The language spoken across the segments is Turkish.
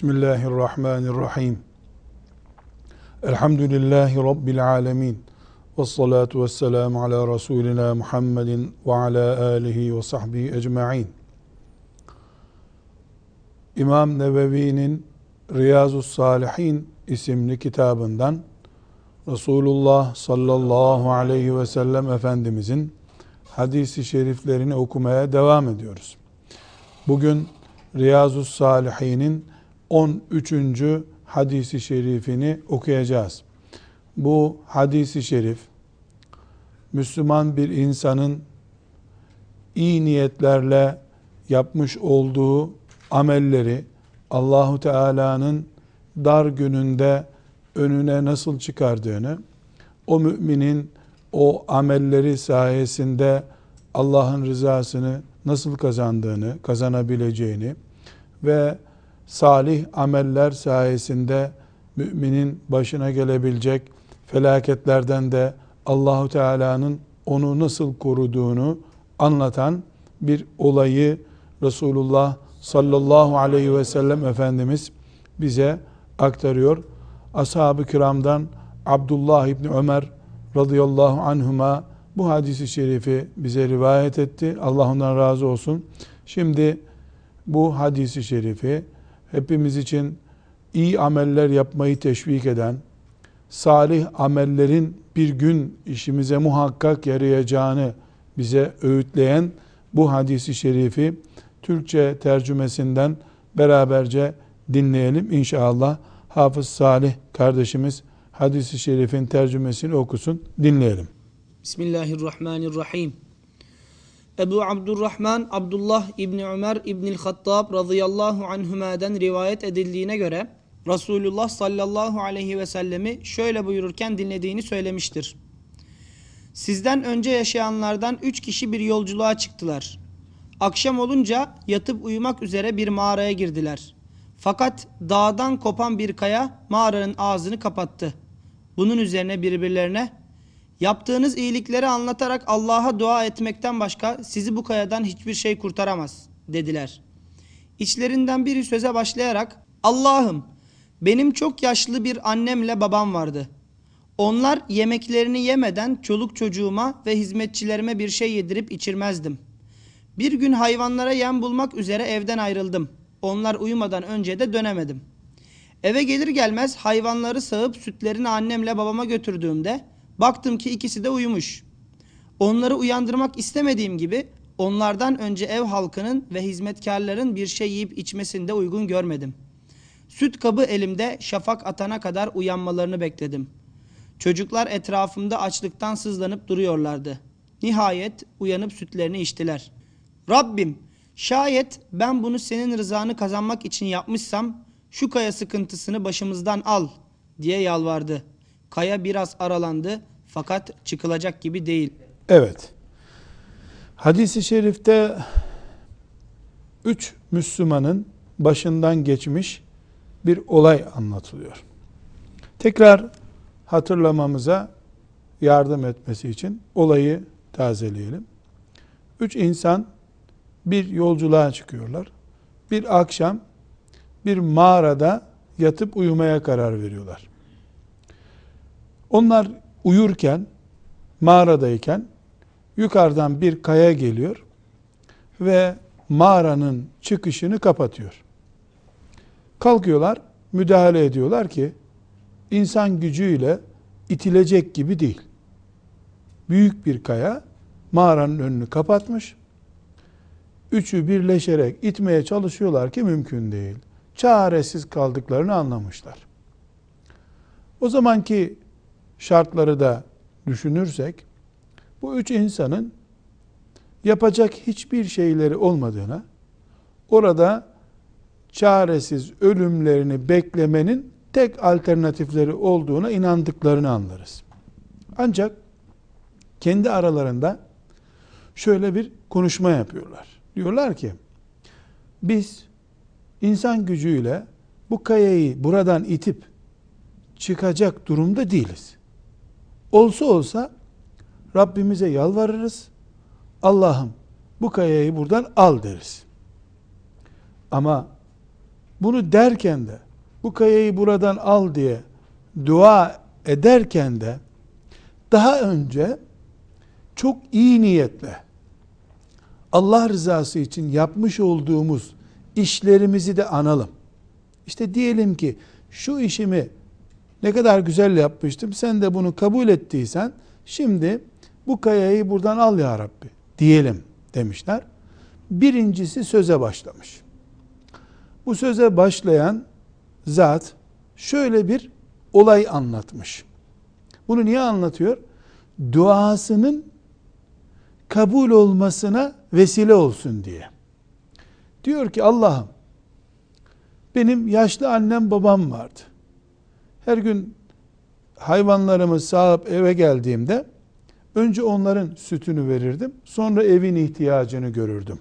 Bismillahirrahmanirrahim. Elhamdülillahi Rabbil alemin. Ve salatu ve selamu ala Resulina Muhammedin ve ala alihi ve sahbihi ecma'in. İmam Nevevi'nin Riyazu Salihin isimli kitabından Resulullah sallallahu aleyhi ve sellem Efendimizin hadisi şeriflerini okumaya devam ediyoruz. Bugün Riyazu Salihin'in 13. hadisi şerifini okuyacağız. Bu hadisi şerif Müslüman bir insanın iyi niyetlerle yapmış olduğu amelleri Allahu Teala'nın dar gününde önüne nasıl çıkardığını, o müminin o amelleri sayesinde Allah'ın rızasını nasıl kazandığını, kazanabileceğini ve salih ameller sayesinde müminin başına gelebilecek felaketlerden de Allahu Teala'nın onu nasıl koruduğunu anlatan bir olayı Resulullah sallallahu aleyhi ve sellem Efendimiz bize aktarıyor. Ashab-ı kiramdan Abdullah İbni Ömer radıyallahu anhuma bu hadisi şerifi bize rivayet etti. Allah ondan razı olsun. Şimdi bu hadisi şerifi hepimiz için iyi ameller yapmayı teşvik eden, salih amellerin bir gün işimize muhakkak yarayacağını bize öğütleyen bu hadisi şerifi Türkçe tercümesinden beraberce dinleyelim. İnşallah Hafız Salih kardeşimiz hadisi şerifin tercümesini okusun. Dinleyelim. Bismillahirrahmanirrahim. Ebu Abdurrahman Abdullah İbni Ömer İbnil Hattab radıyallahu anhümaden rivayet edildiğine göre Resulullah sallallahu aleyhi ve sellemi şöyle buyururken dinlediğini söylemiştir. Sizden önce yaşayanlardan üç kişi bir yolculuğa çıktılar. Akşam olunca yatıp uyumak üzere bir mağaraya girdiler. Fakat dağdan kopan bir kaya mağaranın ağzını kapattı. Bunun üzerine birbirlerine yaptığınız iyilikleri anlatarak Allah'a dua etmekten başka sizi bu kayadan hiçbir şey kurtaramaz dediler. İçlerinden biri söze başlayarak Allah'ım benim çok yaşlı bir annemle babam vardı. Onlar yemeklerini yemeden çoluk çocuğuma ve hizmetçilerime bir şey yedirip içirmezdim. Bir gün hayvanlara yem bulmak üzere evden ayrıldım. Onlar uyumadan önce de dönemedim. Eve gelir gelmez hayvanları sağıp sütlerini annemle babama götürdüğümde baktım ki ikisi de uyumuş. Onları uyandırmak istemediğim gibi onlardan önce ev halkının ve hizmetkarların bir şey yiyip içmesini de uygun görmedim. Süt kabı elimde şafak atana kadar uyanmalarını bekledim. Çocuklar etrafımda açlıktan sızlanıp duruyorlardı. Nihayet uyanıp sütlerini içtiler. Rabbim şayet ben bunu senin rızanı kazanmak için yapmışsam şu kaya sıkıntısını başımızdan al diye yalvardı. Kaya biraz aralandı fakat çıkılacak gibi değil. Evet. Hadis-i şerifte üç Müslümanın başından geçmiş bir olay anlatılıyor. Tekrar hatırlamamıza yardım etmesi için olayı tazeleyelim. Üç insan bir yolculuğa çıkıyorlar. Bir akşam bir mağarada yatıp uyumaya karar veriyorlar. Onlar uyurken, mağaradayken yukarıdan bir kaya geliyor ve mağaranın çıkışını kapatıyor. Kalkıyorlar, müdahale ediyorlar ki insan gücüyle itilecek gibi değil. Büyük bir kaya mağaranın önünü kapatmış. Üçü birleşerek itmeye çalışıyorlar ki mümkün değil. Çaresiz kaldıklarını anlamışlar. O zamanki şartları da düşünürsek bu üç insanın yapacak hiçbir şeyleri olmadığına orada çaresiz ölümlerini beklemenin tek alternatifleri olduğuna inandıklarını anlarız. Ancak kendi aralarında şöyle bir konuşma yapıyorlar. Diyorlar ki biz insan gücüyle bu kayayı buradan itip çıkacak durumda değiliz. Olsa olsa Rabbimize yalvarırız. Allah'ım bu kayayı buradan al deriz. Ama bunu derken de bu kayayı buradan al diye dua ederken de daha önce çok iyi niyetle Allah rızası için yapmış olduğumuz işlerimizi de analım. İşte diyelim ki şu işimi ne kadar güzel yapmıştım. Sen de bunu kabul ettiysen şimdi bu kayayı buradan al ya Rabbi diyelim demişler. Birincisi söze başlamış. Bu söze başlayan zat şöyle bir olay anlatmış. Bunu niye anlatıyor? Duasının kabul olmasına vesile olsun diye. Diyor ki Allah'ım benim yaşlı annem babam vardı. Her gün hayvanlarımı sağıp eve geldiğimde önce onların sütünü verirdim. Sonra evin ihtiyacını görürdüm.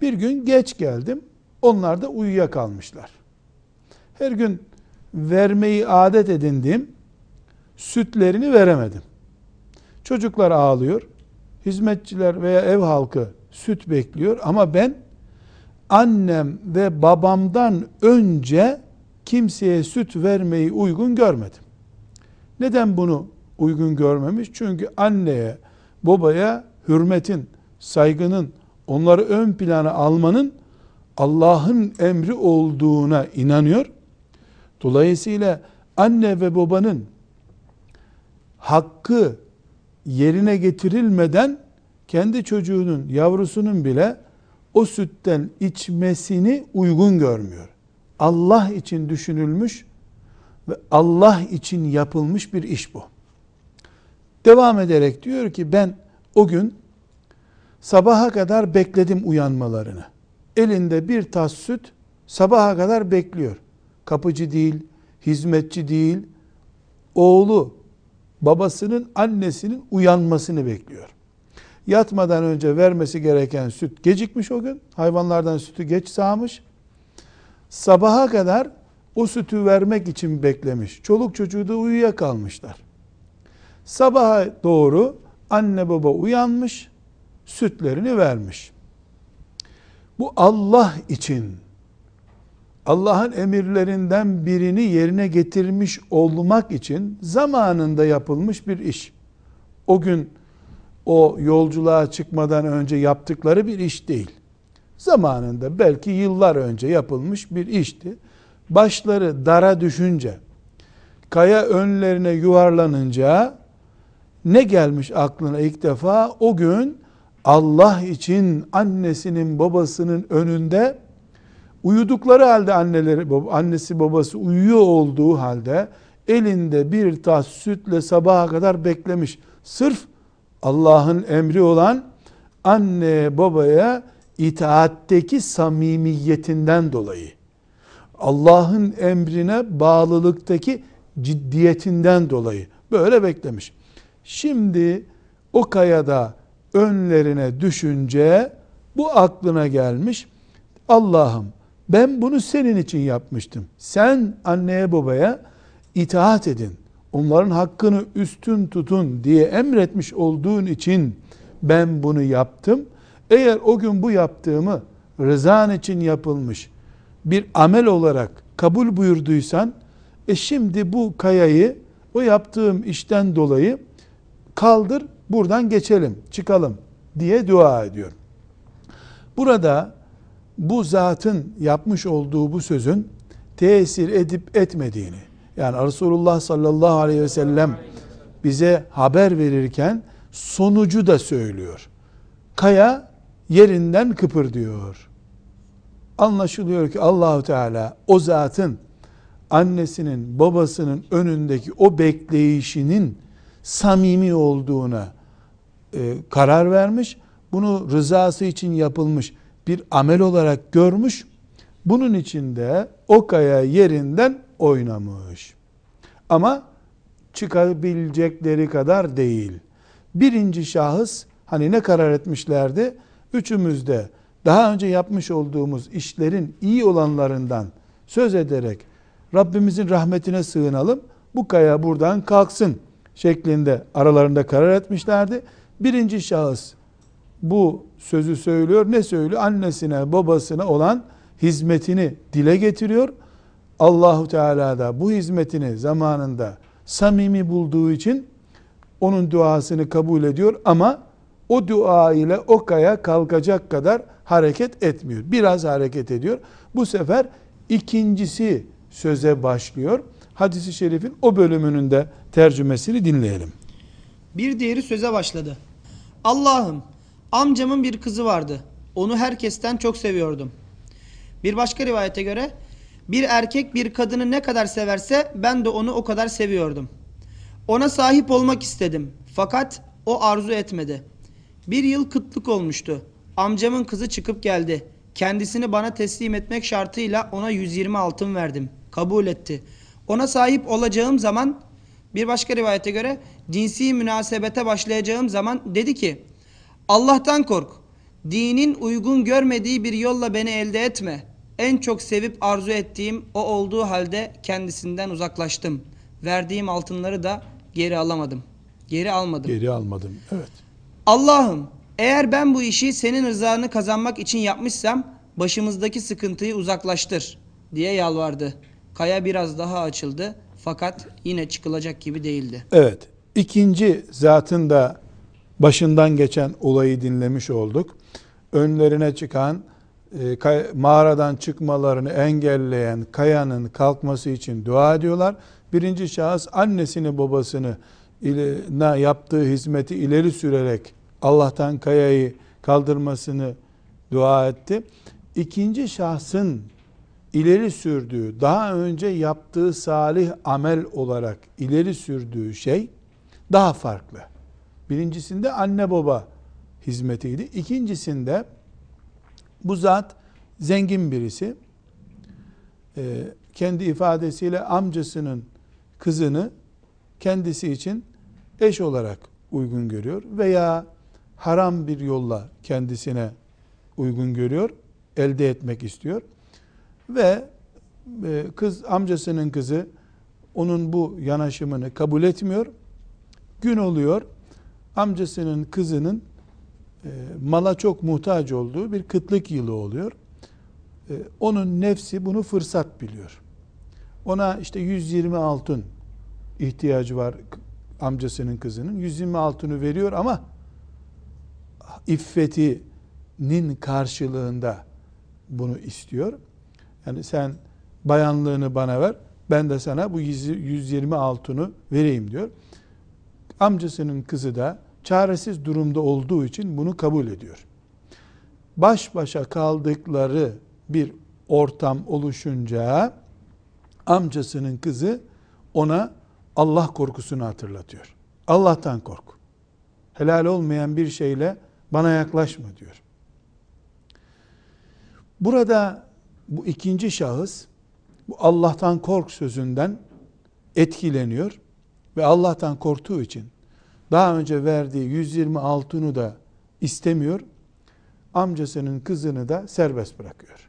Bir gün geç geldim. Onlar da uyuyakalmışlar. Her gün vermeyi adet edindim. Sütlerini veremedim. Çocuklar ağlıyor. Hizmetçiler veya ev halkı süt bekliyor ama ben annem ve babamdan önce kimseye süt vermeyi uygun görmedim. Neden bunu uygun görmemiş? Çünkü anneye, babaya hürmetin, saygının, onları ön plana almanın Allah'ın emri olduğuna inanıyor. Dolayısıyla anne ve babanın hakkı yerine getirilmeden kendi çocuğunun, yavrusunun bile o sütten içmesini uygun görmüyor. Allah için düşünülmüş ve Allah için yapılmış bir iş bu. Devam ederek diyor ki ben o gün sabaha kadar bekledim uyanmalarını. Elinde bir tas süt sabaha kadar bekliyor. Kapıcı değil, hizmetçi değil, oğlu babasının annesinin uyanmasını bekliyor. Yatmadan önce vermesi gereken süt gecikmiş o gün. Hayvanlardan sütü geç sağmış. Sabaha kadar o sütü vermek için beklemiş. Çoluk çocuğu da uyuyakalmışlar. Sabaha doğru anne baba uyanmış, sütlerini vermiş. Bu Allah için Allah'ın emirlerinden birini yerine getirmiş olmak için zamanında yapılmış bir iş. O gün o yolculuğa çıkmadan önce yaptıkları bir iş değil. Zamanında belki yıllar önce yapılmış bir işti. Başları dara düşünce, kaya önlerine yuvarlanınca ne gelmiş aklına ilk defa? O gün Allah için annesinin babasının önünde uyudukları halde anneleri annesi babası uyuyor olduğu halde elinde bir tas sütle sabaha kadar beklemiş. Sırf Allah'ın emri olan anne babaya itaatteki samimiyetinden dolayı Allah'ın emrine bağlılıktaki ciddiyetinden dolayı böyle beklemiş. Şimdi o kayada önlerine düşünce bu aklına gelmiş. Allah'ım ben bunu senin için yapmıştım. Sen anneye babaya itaat edin. Onların hakkını üstün tutun diye emretmiş olduğun için ben bunu yaptım. Eğer o gün bu yaptığımı rızan için yapılmış bir amel olarak kabul buyurduysan e şimdi bu kayayı o yaptığım işten dolayı kaldır buradan geçelim çıkalım diye dua ediyor. Burada bu zatın yapmış olduğu bu sözün tesir edip etmediğini yani Resulullah sallallahu aleyhi ve sellem bize haber verirken sonucu da söylüyor. Kaya yerinden kıpırdıyor. Anlaşılıyor ki Allahu Teala o zatın annesinin babasının önündeki o bekleyişinin samimi olduğuna e, karar vermiş. Bunu rızası için yapılmış bir amel olarak görmüş. Bunun içinde o kaya yerinden oynamış. Ama çıkabilecekleri kadar değil. Birinci şahıs hani ne karar etmişlerdi? Üçümüz de daha önce yapmış olduğumuz işlerin iyi olanlarından söz ederek Rabbimizin rahmetine sığınalım. Bu kaya buradan kalksın şeklinde aralarında karar etmişlerdi. Birinci şahıs bu sözü söylüyor. Ne söylüyor? Annesine, babasına olan hizmetini dile getiriyor. Allahu Teala da bu hizmetini zamanında samimi bulduğu için onun duasını kabul ediyor ama o dua ile o kaya kalkacak kadar hareket etmiyor. Biraz hareket ediyor. Bu sefer ikincisi söze başlıyor. Hadis-i şerifin o bölümünün de tercümesini dinleyelim. Bir diğeri söze başladı. Allah'ım amcamın bir kızı vardı. Onu herkesten çok seviyordum. Bir başka rivayete göre bir erkek bir kadını ne kadar severse ben de onu o kadar seviyordum. Ona sahip olmak istedim. Fakat o arzu etmedi. Bir yıl kıtlık olmuştu. Amcamın kızı çıkıp geldi. Kendisini bana teslim etmek şartıyla ona 120 altın verdim. Kabul etti. Ona sahip olacağım zaman bir başka rivayete göre cinsi münasebete başlayacağım zaman dedi ki Allah'tan kork. Dinin uygun görmediği bir yolla beni elde etme. En çok sevip arzu ettiğim o olduğu halde kendisinden uzaklaştım. Verdiğim altınları da geri alamadım. Geri almadım. Geri almadım. Evet. Allah'ım eğer ben bu işi senin rızanı kazanmak için yapmışsam başımızdaki sıkıntıyı uzaklaştır diye yalvardı. Kaya biraz daha açıldı fakat yine çıkılacak gibi değildi. Evet. İkinci zatın da başından geçen olayı dinlemiş olduk. Önlerine çıkan e, mağaradan çıkmalarını engelleyen kayanın kalkması için dua ediyorlar. Birinci şahıs annesini babasını na yaptığı hizmeti ileri sürerek Allah'tan kayayı kaldırmasını dua etti. İkinci şahsın ileri sürdüğü, daha önce yaptığı salih amel olarak ileri sürdüğü şey daha farklı. Birincisinde anne baba hizmetiydi. İkincisinde bu zat zengin birisi. Ee, kendi ifadesiyle amcasının kızını kendisi için eş olarak uygun görüyor veya haram bir yolla kendisine uygun görüyor, elde etmek istiyor. Ve e, kız amcasının kızı onun bu yanaşımını kabul etmiyor. Gün oluyor. Amcasının kızının e, mala çok muhtaç olduğu bir kıtlık yılı oluyor. E, onun nefsi bunu fırsat biliyor. Ona işte 120 altın ihtiyacı var amcasının kızının. 120 altını veriyor ama iffetinin karşılığında bunu istiyor. Yani sen bayanlığını bana ver, ben de sana bu 120 altını vereyim diyor. Amcasının kızı da çaresiz durumda olduğu için bunu kabul ediyor. Baş başa kaldıkları bir ortam oluşunca amcasının kızı ona Allah korkusunu hatırlatıyor. Allah'tan kork. Helal olmayan bir şeyle bana yaklaşma diyor. Burada bu ikinci şahıs bu Allah'tan kork sözünden etkileniyor ve Allah'tan korktuğu için daha önce verdiği 120 altını da istemiyor. Amcasının kızını da serbest bırakıyor.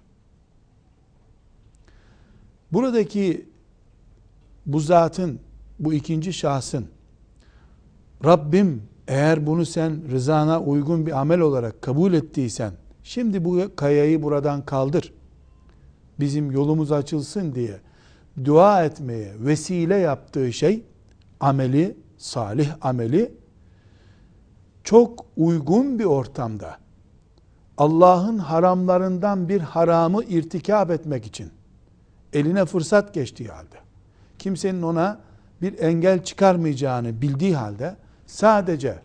Buradaki bu zatın, bu ikinci şahsın Rabbim eğer bunu sen rızana uygun bir amel olarak kabul ettiysen şimdi bu kayayı buradan kaldır. Bizim yolumuz açılsın diye dua etmeye vesile yaptığı şey ameli, salih ameli çok uygun bir ortamda Allah'ın haramlarından bir haramı irtikap etmek için eline fırsat geçtiği halde kimsenin ona bir engel çıkarmayacağını bildiği halde sadece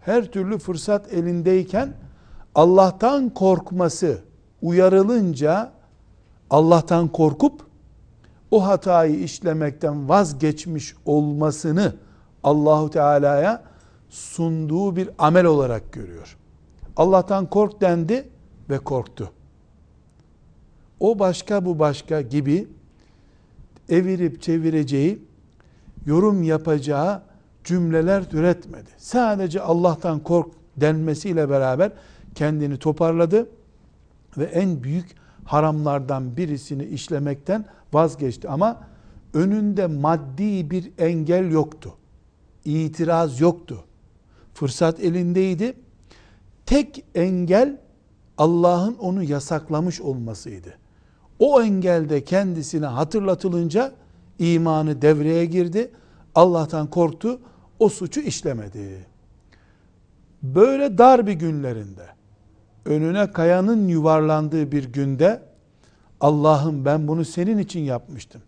her türlü fırsat elindeyken Allah'tan korkması uyarılınca Allah'tan korkup o hatayı işlemekten vazgeçmiş olmasını Allahu Teala'ya sunduğu bir amel olarak görüyor. Allah'tan kork dendi ve korktu. O başka bu başka gibi evirip çevireceği, yorum yapacağı cümleler türetmedi. Sadece Allah'tan kork denmesiyle beraber kendini toparladı ve en büyük haramlardan birisini işlemekten vazgeçti. Ama önünde maddi bir engel yoktu. İtiraz yoktu. Fırsat elindeydi. Tek engel Allah'ın onu yasaklamış olmasıydı. O engelde kendisine hatırlatılınca imanı devreye girdi. Allah'tan korktu. O suçu işlemedi. Böyle dar bir günlerinde önüne kayanın yuvarlandığı bir günde Allah'ım ben bunu senin için yapmıştım.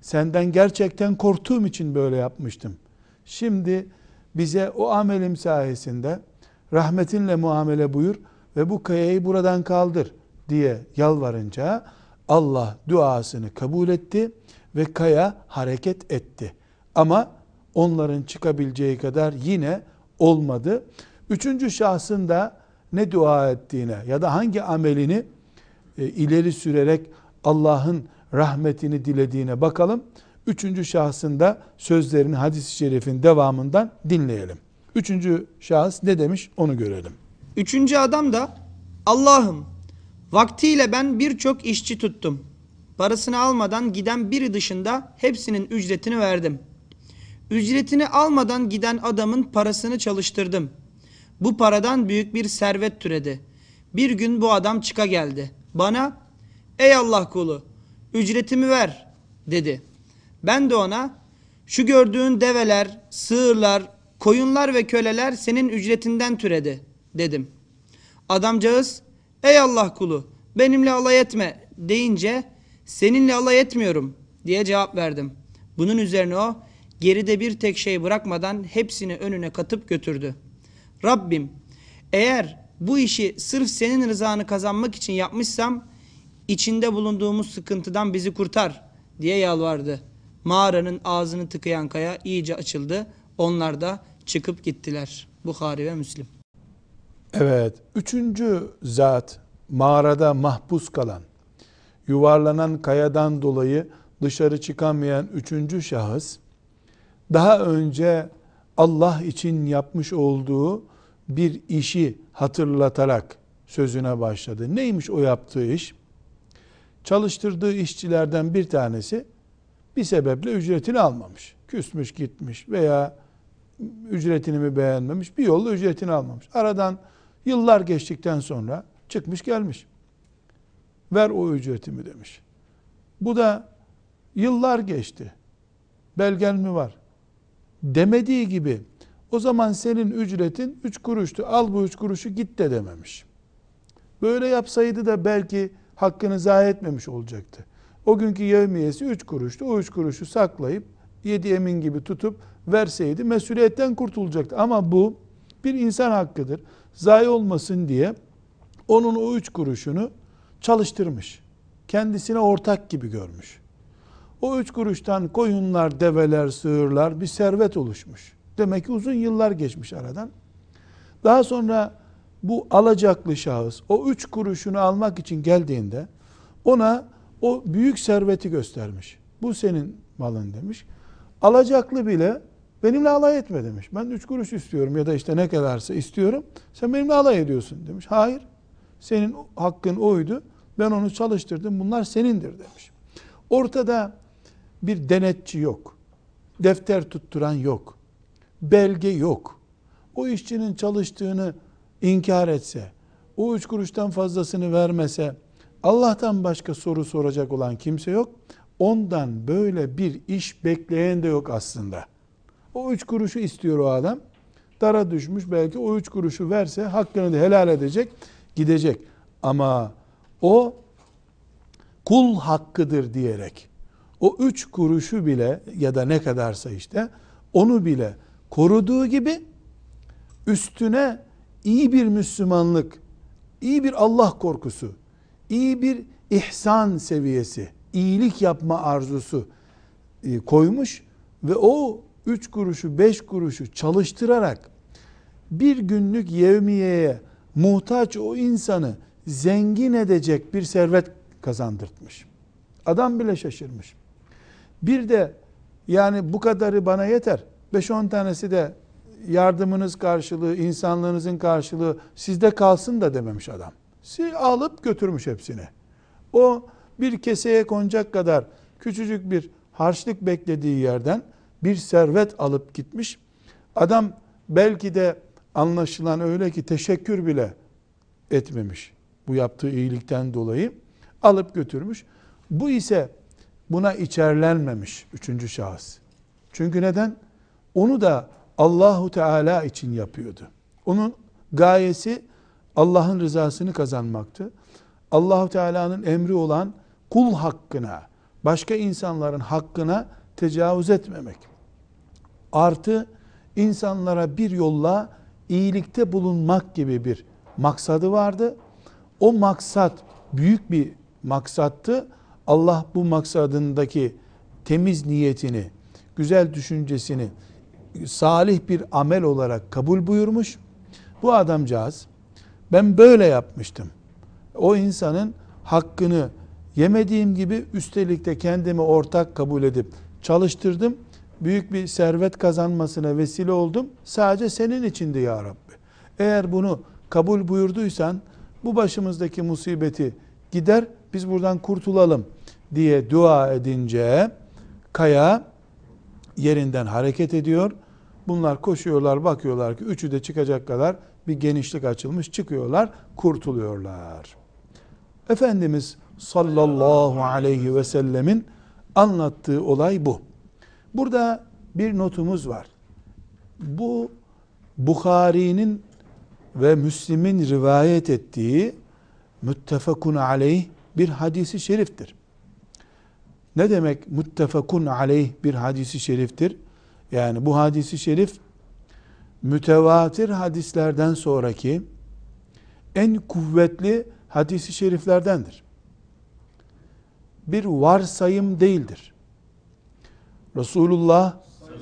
Senden gerçekten korktuğum için böyle yapmıştım. Şimdi bize o amelim sayesinde rahmetinle muamele buyur ve bu kayayı buradan kaldır diye yalvarınca Allah duasını kabul etti ve kaya hareket etti. Ama onların çıkabileceği kadar yine olmadı. Üçüncü şahsın da ne dua ettiğine ya da hangi amelini e, ileri sürerek Allah'ın rahmetini dilediğine bakalım. Üçüncü şahsında sözlerini hadis-i şerifin devamından dinleyelim. Üçüncü şahıs ne demiş onu görelim. Üçüncü adam da Allah'ım vaktiyle ben birçok işçi tuttum. Parasını almadan giden biri dışında hepsinin ücretini verdim. Ücretini almadan giden adamın parasını çalıştırdım. Bu paradan büyük bir servet türedi. Bir gün bu adam çıka geldi. Bana ey Allah kulu ücretimi ver dedi. Ben de ona şu gördüğün develer, sığırlar, koyunlar ve köleler senin ücretinden türedi dedim. Adamcağız ey Allah kulu benimle alay etme deyince seninle alay etmiyorum diye cevap verdim. Bunun üzerine o geride bir tek şey bırakmadan hepsini önüne katıp götürdü. Rabbim eğer bu işi sırf senin rızanı kazanmak için yapmışsam içinde bulunduğumuz sıkıntıdan bizi kurtar diye yalvardı. Mağaranın ağzını tıkayan kaya iyice açıldı. Onlar da çıkıp gittiler. Bukhari ve Müslim. Evet, üçüncü zat mağarada mahpus kalan, yuvarlanan kayadan dolayı dışarı çıkamayan üçüncü şahıs, daha önce Allah için yapmış olduğu bir işi hatırlatarak sözüne başladı. Neymiş o yaptığı iş? Çalıştırdığı işçilerden bir tanesi bir sebeple ücretini almamış. Küsmüş gitmiş veya ücretini mi beğenmemiş bir yolla ücretini almamış. Aradan yıllar geçtikten sonra çıkmış gelmiş. Ver o ücretimi demiş. Bu da yıllar geçti. Belgen mi var? Demediği gibi o zaman senin ücretin üç kuruştu. Al bu üç kuruşu git de dememiş. Böyle yapsaydı da belki hakkını zayi etmemiş olacaktı. O günkü yevmiyesi üç kuruştu. O üç kuruşu saklayıp yedi emin gibi tutup verseydi mesuliyetten kurtulacaktı. Ama bu bir insan hakkıdır. Zayi olmasın diye onun o üç kuruşunu çalıştırmış. Kendisine ortak gibi görmüş. O üç kuruştan koyunlar, develer, sığırlar bir servet oluşmuş. Demek ki uzun yıllar geçmiş aradan. Daha sonra bu alacaklı şahıs o üç kuruşunu almak için geldiğinde ona o büyük serveti göstermiş. Bu senin malın demiş. Alacaklı bile benimle alay etme demiş. Ben üç kuruş istiyorum ya da işte ne kadarsa istiyorum. Sen benimle alay ediyorsun demiş. Hayır. Senin hakkın oydu. Ben onu çalıştırdım. Bunlar senindir demiş. Ortada bir denetçi yok. Defter tutturan yok. Belge yok. O işçinin çalıştığını inkar etse, o üç kuruştan fazlasını vermese, Allah'tan başka soru soracak olan kimse yok. Ondan böyle bir iş bekleyen de yok aslında. O üç kuruşu istiyor o adam. Dara düşmüş belki o üç kuruşu verse hakkını da helal edecek, gidecek. Ama o kul hakkıdır diyerek o üç kuruşu bile ya da ne kadarsa işte onu bile koruduğu gibi üstüne iyi bir Müslümanlık, iyi bir Allah korkusu, iyi bir ihsan seviyesi, iyilik yapma arzusu e, koymuş ve o üç kuruşu, beş kuruşu çalıştırarak bir günlük yevmiyeye muhtaç o insanı zengin edecek bir servet kazandırtmış. Adam bile şaşırmış. Bir de yani bu kadarı bana yeter. 5-10 tanesi de yardımınız karşılığı, insanlığınızın karşılığı sizde kalsın da dememiş adam. Siz alıp götürmüş hepsini. O bir keseye konacak kadar küçücük bir harçlık beklediği yerden bir servet alıp gitmiş. Adam belki de anlaşılan öyle ki teşekkür bile etmemiş bu yaptığı iyilikten dolayı. Alıp götürmüş. Bu ise buna içerlenmemiş üçüncü şahıs. Çünkü neden? Onu da Allahu Teala için yapıyordu. Onun gayesi Allah'ın rızasını kazanmaktı. Allahu Teala'nın emri olan kul hakkına, başka insanların hakkına tecavüz etmemek. Artı insanlara bir yolla iyilikte bulunmak gibi bir maksadı vardı. O maksat büyük bir maksattı. Allah bu maksadındaki temiz niyetini, güzel düşüncesini salih bir amel olarak kabul buyurmuş. Bu adamcağız ben böyle yapmıştım. O insanın hakkını yemediğim gibi üstelik de kendimi ortak kabul edip çalıştırdım. Büyük bir servet kazanmasına vesile oldum. Sadece senin içindi ya Rabbi. Eğer bunu kabul buyurduysan bu başımızdaki musibeti gider biz buradan kurtulalım diye dua edince kaya yerinden hareket ediyor. Bunlar koşuyorlar bakıyorlar ki üçü de çıkacak kadar bir genişlik açılmış çıkıyorlar kurtuluyorlar. Efendimiz sallallahu aleyhi ve sellemin anlattığı olay bu. Burada bir notumuz var. Bu Bukhari'nin ve Müslim'in rivayet ettiği müttefakun aleyh bir hadisi şeriftir. Ne demek muttefakun aleyh bir hadisi şeriftir? Yani bu hadisi şerif mütevatir hadislerden sonraki en kuvvetli hadisi şeriflerdendir. Bir varsayım değildir. Resulullah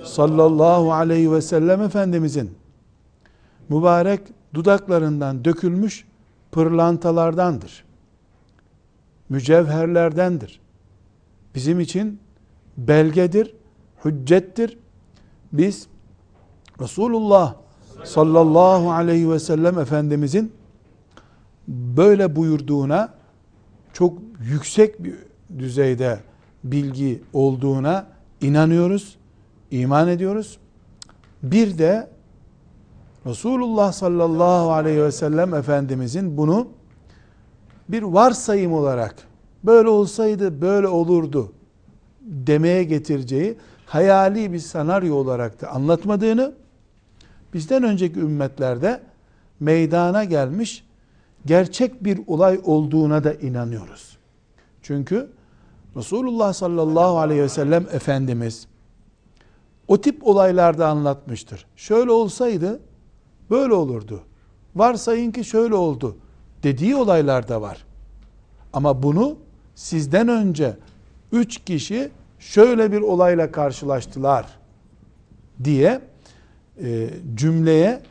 sallallahu aleyhi ve sellem Efendimizin mübarek dudaklarından dökülmüş pırlantalardandır. Mücevherlerdendir. Bizim için belgedir, hüccettir. Biz Resulullah sallallahu aleyhi ve sellem Efendimizin böyle buyurduğuna çok yüksek bir düzeyde bilgi olduğuna inanıyoruz, iman ediyoruz. Bir de Resulullah sallallahu aleyhi ve sellem Efendimizin bunu bir varsayım olarak böyle olsaydı böyle olurdu demeye getireceği hayali bir senaryo olarak da anlatmadığını bizden önceki ümmetlerde meydana gelmiş gerçek bir olay olduğuna da inanıyoruz. Çünkü Resulullah sallallahu aleyhi ve sellem Efendimiz o tip olaylarda anlatmıştır. Şöyle olsaydı böyle olurdu. Varsayın ki şöyle oldu dediği olaylar da var. Ama bunu sizden önce üç kişi şöyle bir olayla karşılaştılar diye e, cümleye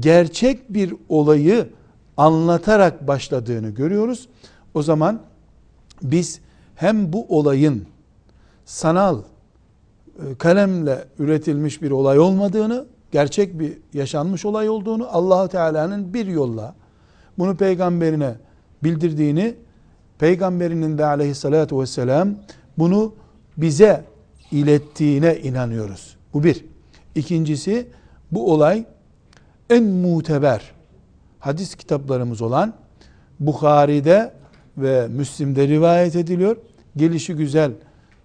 gerçek bir olayı anlatarak başladığını görüyoruz. O zaman biz hem bu olayın sanal e, kalemle üretilmiş bir olay olmadığını, gerçek bir yaşanmış olay olduğunu, allah Teala'nın bir yolla bunu peygamberine bildirdiğini, peygamberinin de aleyhissalatü vesselam bunu bize ilettiğine inanıyoruz. Bu bir. İkincisi bu olay en muteber hadis kitaplarımız olan Bukhari'de ve Müslim'de rivayet ediliyor. Gelişi güzel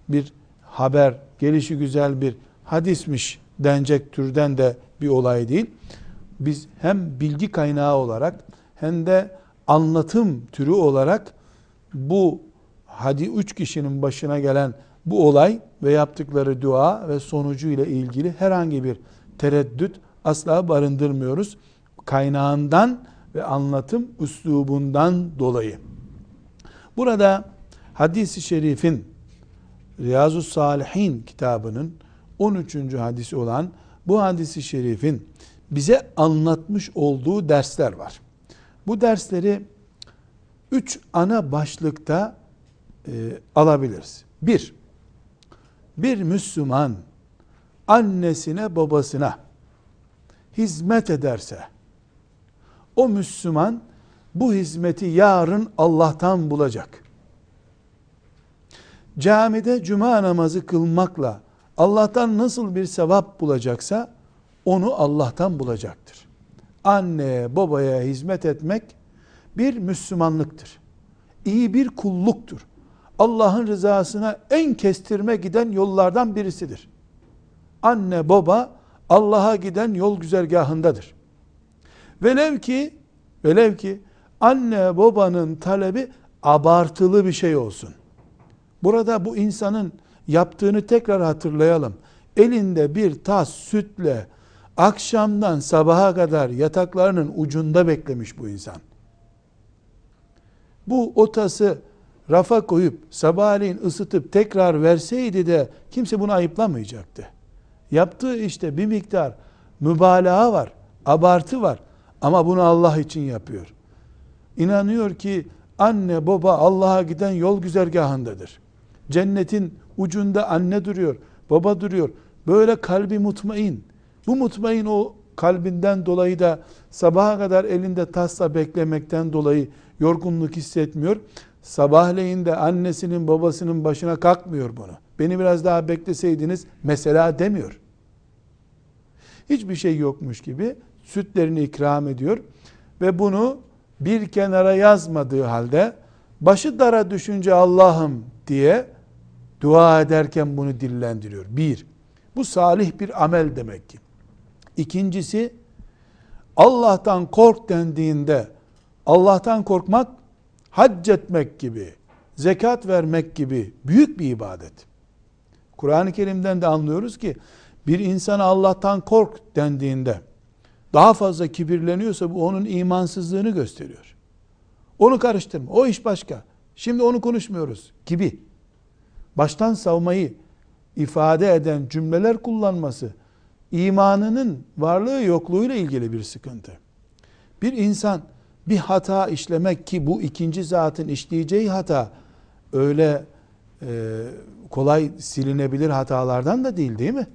bir haber, gelişi güzel bir hadismiş denecek türden de bir olay değil. Biz hem bilgi kaynağı olarak hem de anlatım türü olarak bu hadi üç kişinin başına gelen bu olay ve yaptıkları dua ve sonucu ile ilgili herhangi bir tereddüt asla barındırmıyoruz. Kaynağından ve anlatım üslubundan dolayı. Burada hadisi şerifin Riyazu Salihin kitabının 13. hadisi olan bu hadisi şerifin bize anlatmış olduğu dersler var. Bu dersleri üç ana başlıkta e, alabiliriz. Bir, bir Müslüman annesine babasına hizmet ederse o Müslüman bu hizmeti yarın Allah'tan bulacak. Camide cuma namazı kılmakla Allah'tan nasıl bir sevap bulacaksa onu Allah'tan bulacaktır. Anneye, babaya hizmet etmek bir Müslümanlıktır. İyi bir kulluktur. Allah'ın rızasına en kestirme giden yollardan birisidir. Anne baba Allah'a giden yol güzergahındadır. Velev ki velev ki anne babanın talebi abartılı bir şey olsun. Burada bu insanın yaptığını tekrar hatırlayalım. Elinde bir tas sütle akşamdan sabaha kadar yataklarının ucunda beklemiş bu insan. Bu o tası rafa koyup sabahleyin ısıtıp tekrar verseydi de kimse bunu ayıplamayacaktı. Yaptığı işte bir miktar mübalağa var, abartı var ama bunu Allah için yapıyor. İnanıyor ki anne baba Allah'a giden yol güzergahındadır. Cennetin ucunda anne duruyor, baba duruyor. Böyle kalbi mutmain. Bu mutmain o kalbinden dolayı da sabaha kadar elinde tasla beklemekten dolayı yorgunluk hissetmiyor. Sabahleyin de annesinin babasının başına kalkmıyor bunu. Beni biraz daha bekleseydiniz mesela demiyor. Hiçbir şey yokmuş gibi sütlerini ikram ediyor ve bunu bir kenara yazmadığı halde başı dara düşünce Allah'ım diye dua ederken bunu dillendiriyor. Bir, bu salih bir amel demek ki. İkincisi, Allah'tan kork dendiğinde, Allah'tan korkmak, hac etmek gibi, zekat vermek gibi büyük bir ibadet. Kur'an-ı Kerim'den de anlıyoruz ki, bir insana Allah'tan kork dendiğinde, daha fazla kibirleniyorsa bu onun imansızlığını gösteriyor. Onu karıştırma. O iş başka. Şimdi onu konuşmuyoruz gibi. Baştan savmayı ifade eden cümleler kullanması imanının varlığı yokluğuyla ilgili bir sıkıntı. Bir insan bir hata işlemek ki bu ikinci zatın işleyeceği hata öyle e, kolay silinebilir hatalardan da değil değil mi?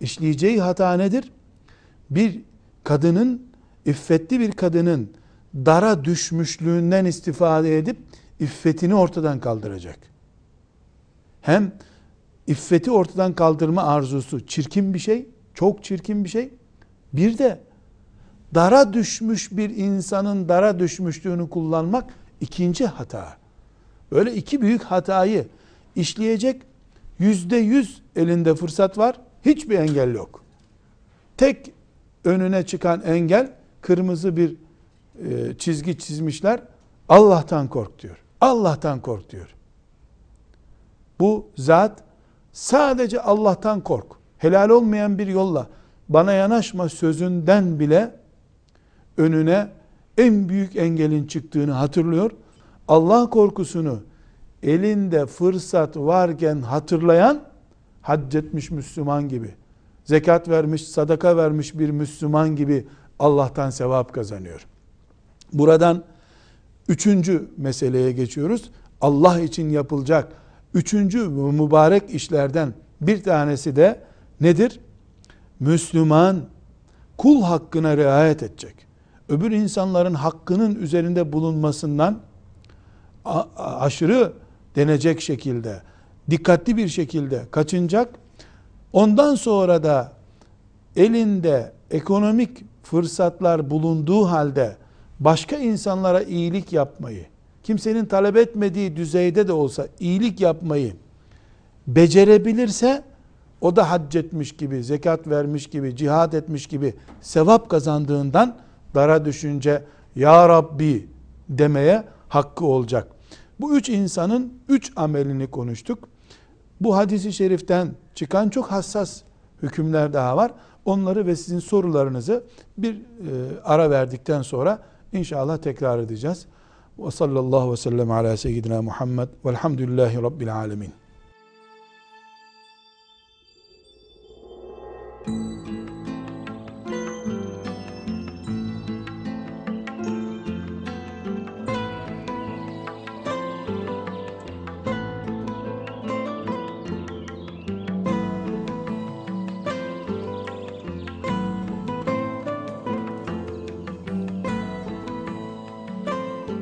İşleyeceği hata nedir? Bir kadının, iffetli bir kadının dara düşmüşlüğünden istifade edip iffetini ortadan kaldıracak. Hem iffeti ortadan kaldırma arzusu çirkin bir şey, çok çirkin bir şey. Bir de dara düşmüş bir insanın dara düşmüşlüğünü kullanmak ikinci hata. Böyle iki büyük hatayı işleyecek yüzde yüz elinde fırsat var. Hiçbir engel yok. Tek önüne çıkan engel kırmızı bir e, çizgi çizmişler. Allah'tan kork diyor. Allah'tan kork diyor. Bu zat sadece Allah'tan kork. Helal olmayan bir yolla bana yanaşma sözünden bile önüne en büyük engelin çıktığını hatırlıyor. Allah korkusunu elinde fırsat varken hatırlayan hac etmiş Müslüman gibi, zekat vermiş, sadaka vermiş bir Müslüman gibi Allah'tan sevap kazanıyor. Buradan üçüncü meseleye geçiyoruz. Allah için yapılacak üçüncü mübarek işlerden bir tanesi de nedir? Müslüman kul hakkına riayet edecek. Öbür insanların hakkının üzerinde bulunmasından aşırı denecek şekilde, dikkatli bir şekilde kaçınacak. Ondan sonra da elinde ekonomik fırsatlar bulunduğu halde başka insanlara iyilik yapmayı, kimsenin talep etmediği düzeyde de olsa iyilik yapmayı becerebilirse o da hac etmiş gibi, zekat vermiş gibi, cihad etmiş gibi sevap kazandığından dara düşünce Ya Rabbi demeye hakkı olacak. Bu üç insanın üç amelini konuştuk. Bu hadisi şeriften çıkan çok hassas hükümler daha var. Onları ve sizin sorularınızı bir e, ara verdikten sonra inşallah tekrar edeceğiz. Ve sallallahu ve sellem ala seyyidina Muhammed velhamdülillahi rabbil alemin. Thank you.